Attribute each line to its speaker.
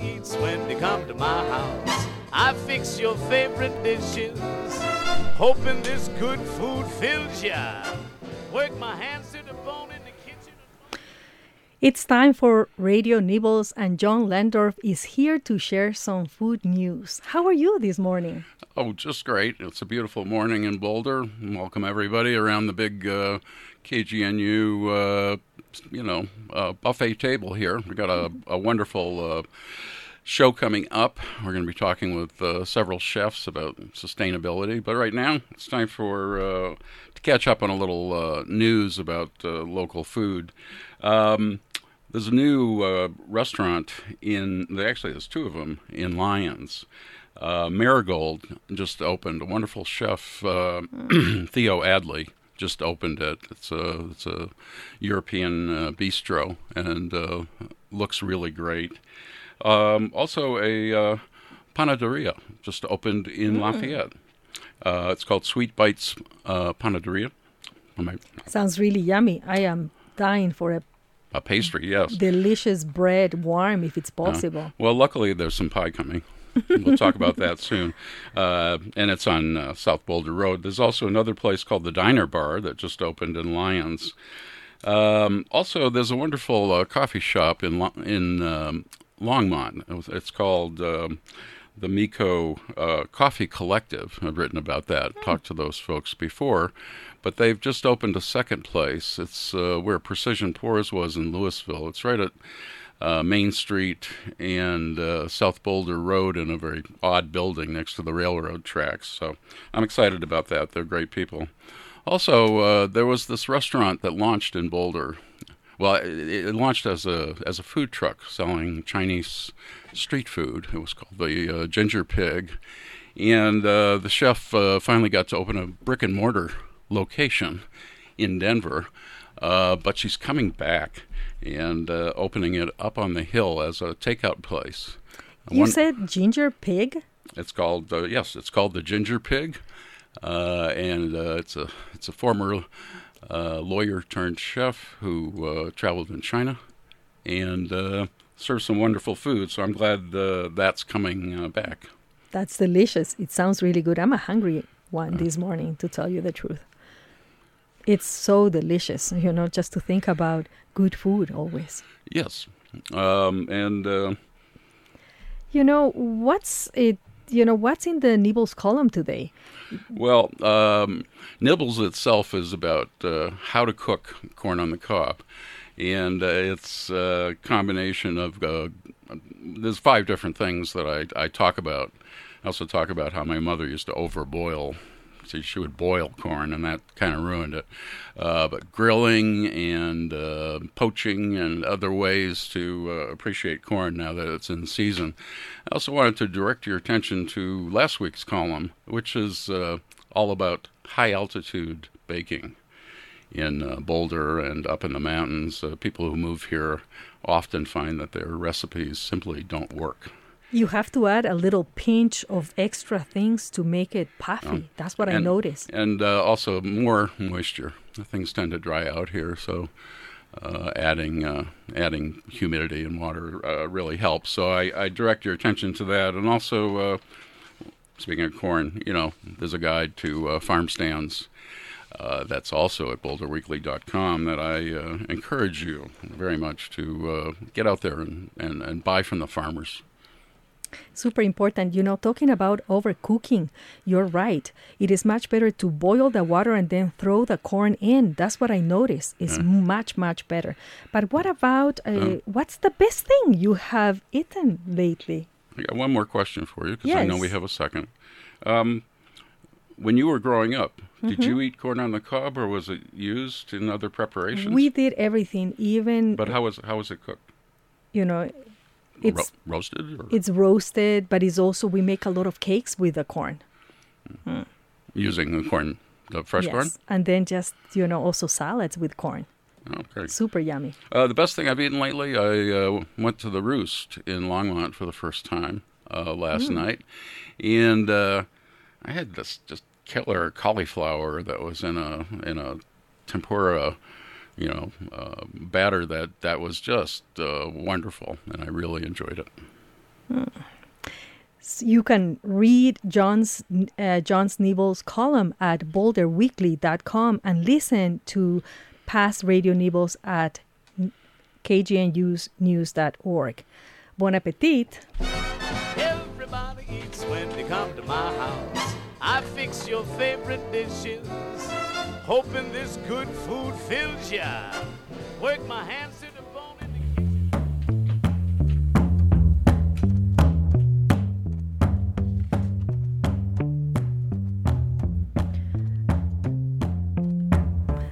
Speaker 1: eats when you come to my house. I fix your favorite dishes, hoping this good food fills ya. Work my hands to the bone.
Speaker 2: It's time for Radio Nibbles, and John Lehndorff is here to share some food news. How are you this morning?
Speaker 3: Oh, just great. It's a beautiful morning in Boulder. Welcome everybody around the big uh, KGNU, uh, you know, uh, buffet table here. We've got a, a wonderful uh, show coming up. We're going to be talking with uh, several chefs about sustainability. But right now, it's time for uh, to catch up on a little uh, news about uh, local food. Um, there's a new uh, restaurant in. Actually, there's two of them in Lyons. Uh, Marigold just opened. A wonderful chef, Theo Adley, just opened it. It's a it's a European bistro and looks really great. Um, also, a uh, panaderia just opened in Lafayette. Uh, it's called Sweet Bites uh, Panaderia. I-
Speaker 2: Sounds really yummy. I am dying for a
Speaker 3: A pastry, yes.
Speaker 2: delicious bread, warm if it's possible.
Speaker 3: Well, luckily there's some pie coming. we'll talk about that soon. Uh, and it's on uh, South Boulder Road. There's also another place called the Diner Bar that just opened in Lyons. Um, also, there's a wonderful uh, coffee shop in in um, Longmont. It's called um, the Miko uh, Coffee Collective. I've written about that, talked to those folks before. But they've just opened a second place. It's uh, where Precision Pours was in Louisville. It's right at uh, Main Street and uh, South Boulder Road in a very odd building next to the railroad tracks. So I'm excited about that. They're great people. Also, uh, there was this restaurant that launched in Boulder. Well, it, it launched as a as a food truck selling Chinese street food. It was called the uh, Ginger Pig, and uh, the chef uh, finally got to open a brick and mortar location in Denver. Uh, but she's coming back and uh, opening it up on the hill as a takeout place.
Speaker 2: You
Speaker 3: One-
Speaker 2: said ginger pig?
Speaker 3: it's called uh, yes, it's called the Ginger Pig, uh, and uh, it's a it's a former uh, lawyer turned chef who uh, traveled in China and uh, serves some wonderful food. So I'm glad uh, that's coming uh, back.
Speaker 2: That's delicious. It sounds really good. I'm a hungry one this morning, to tell you the truth. It's so delicious, you know, just to think about good food always.
Speaker 3: Yes, um, and uh,
Speaker 2: You know, what's it? You know, what's in the Nibbles column today?
Speaker 3: Well, um, Nibbles itself is about uh, how to cook corn on the cob, and uh, it's a combination of. Uh, there's five different things that I, I talk about. I also talk about how my mother used to overboil. So she would boil corn, and that kind of ruined it. Uh, but grilling and uh, poaching and other ways to uh, appreciate corn now that it's in season. I also wanted to direct your attention to last week's column, which is uh, all about high altitude baking in uh, Boulder and up in the mountains. Uh, people who move here often find that their recipes simply don't work.
Speaker 2: You have to add a little pinch of extra things to make it puffy. That's what I noticed.
Speaker 3: And uh, also more moisture. Things tend to dry out here, so uh, adding uh, adding humidity and water uh, really helps. So I, I direct your attention to that, and also uh, speaking of corn, you know, there's a guide to uh, farm stands. Uh, that's also at boulderweekly.com that I uh, encourage you very much to uh, get out there and, and, and buy from the farmers.
Speaker 2: Super important. You know, talking about overcooking, you're right. It is much better to boil the water and then throw the corn in. That's what I noticed. It's much, much better. But what about uh, what's the best thing you have eaten lately?
Speaker 3: I got one more question for you because I know we have a second. Um, when you were growing up, did
Speaker 2: Mm-hmm.
Speaker 3: you eat corn on the cob, or was it used in other preparations?
Speaker 2: We did everything, even
Speaker 3: But how was how was it cooked?
Speaker 2: you know,
Speaker 3: Ro-
Speaker 2: it's
Speaker 3: roasted or
Speaker 2: it's roasted, but it's also we make a lot of cakes with the corn.
Speaker 3: using the corn, the fresh corn?
Speaker 2: And then just you know also salads with corn.
Speaker 3: Okay.
Speaker 2: Super yummy.
Speaker 3: Uh, the best thing I've eaten lately, I uh, went to the Roost in Longmont for the first time uh, last night, and uh, I had this just killer cauliflower that was in a in a tempura, you know, uh, batter that that was just uh, wonderful, and I really enjoyed it.
Speaker 2: You can read John's uh, John's Nibbles column at boulderweekly.com and listen to past Radio Nibbles at kgnunews.org. Bon appetit!
Speaker 1: Everybody eats when they come to my house. I fix your favorite dishes, hoping this good food fills ya. Work my hands